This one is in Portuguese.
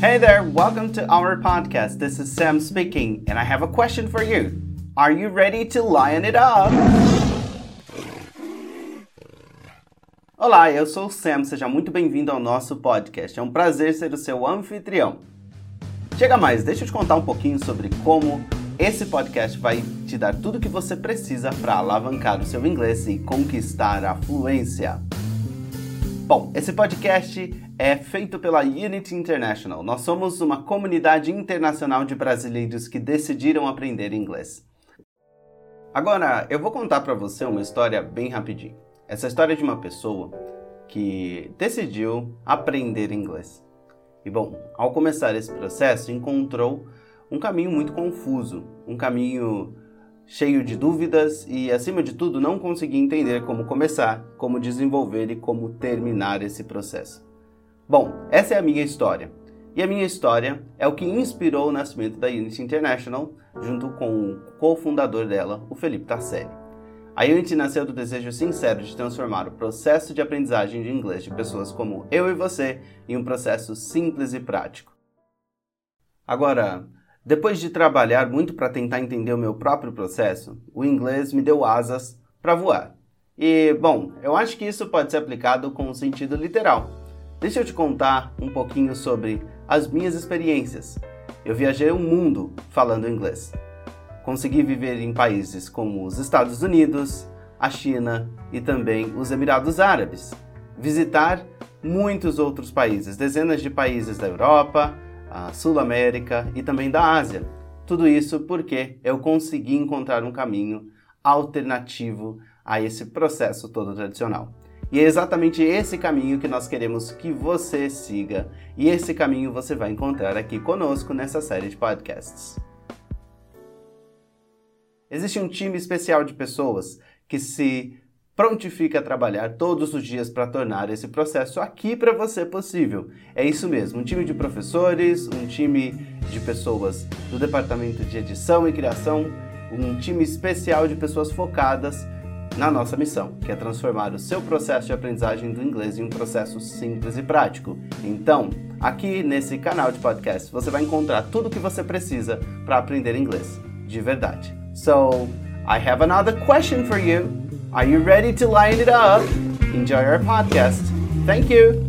Hey there, welcome to our podcast. This is Sam speaking, and I have a question for you. Are you ready to lion it up? Olá, eu sou o Sam, seja muito bem-vindo ao nosso podcast. É um prazer ser o seu anfitrião. Chega mais, deixa eu te contar um pouquinho sobre como esse podcast vai te dar tudo o que você precisa para alavancar o seu inglês e conquistar a fluência. Bom, esse podcast é feito pela Unity International. Nós somos uma comunidade internacional de brasileiros que decidiram aprender inglês. Agora, eu vou contar para você uma história bem rapidinho. Essa história é de uma pessoa que decidiu aprender inglês. E bom, ao começar esse processo, encontrou um caminho muito confuso, um caminho cheio de dúvidas e, acima de tudo, não conseguia entender como começar, como desenvolver e como terminar esse processo. Bom, essa é a minha história. E a minha história é o que inspirou o nascimento da Unity International, junto com o cofundador dela, o Felipe Tasselli. A Unity nasceu do desejo sincero de transformar o processo de aprendizagem de inglês de pessoas como eu e você em um processo simples e prático. Agora, depois de trabalhar muito para tentar entender o meu próprio processo, o inglês me deu asas para voar. E, bom, eu acho que isso pode ser aplicado com um sentido literal. Deixa eu te contar um pouquinho sobre as minhas experiências. Eu viajei o mundo falando inglês. Consegui viver em países como os Estados Unidos, a China e também os Emirados Árabes. Visitar muitos outros países, dezenas de países da Europa, a Sul América e também da Ásia. Tudo isso porque eu consegui encontrar um caminho alternativo a esse processo todo tradicional. E é exatamente esse caminho que nós queremos que você siga, e esse caminho você vai encontrar aqui conosco nessa série de podcasts. Existe um time especial de pessoas que se prontifica a trabalhar todos os dias para tornar esse processo aqui para você possível. É isso mesmo, um time de professores, um time de pessoas do departamento de edição e criação, um time especial de pessoas focadas na nossa missão, que é transformar o seu processo de aprendizagem do inglês em um processo simples e prático. Então, aqui nesse canal de podcast, você vai encontrar tudo o que você precisa para aprender inglês de verdade. So, I have another question for you. Are you ready to line it up? Enjoy our podcast. Thank you.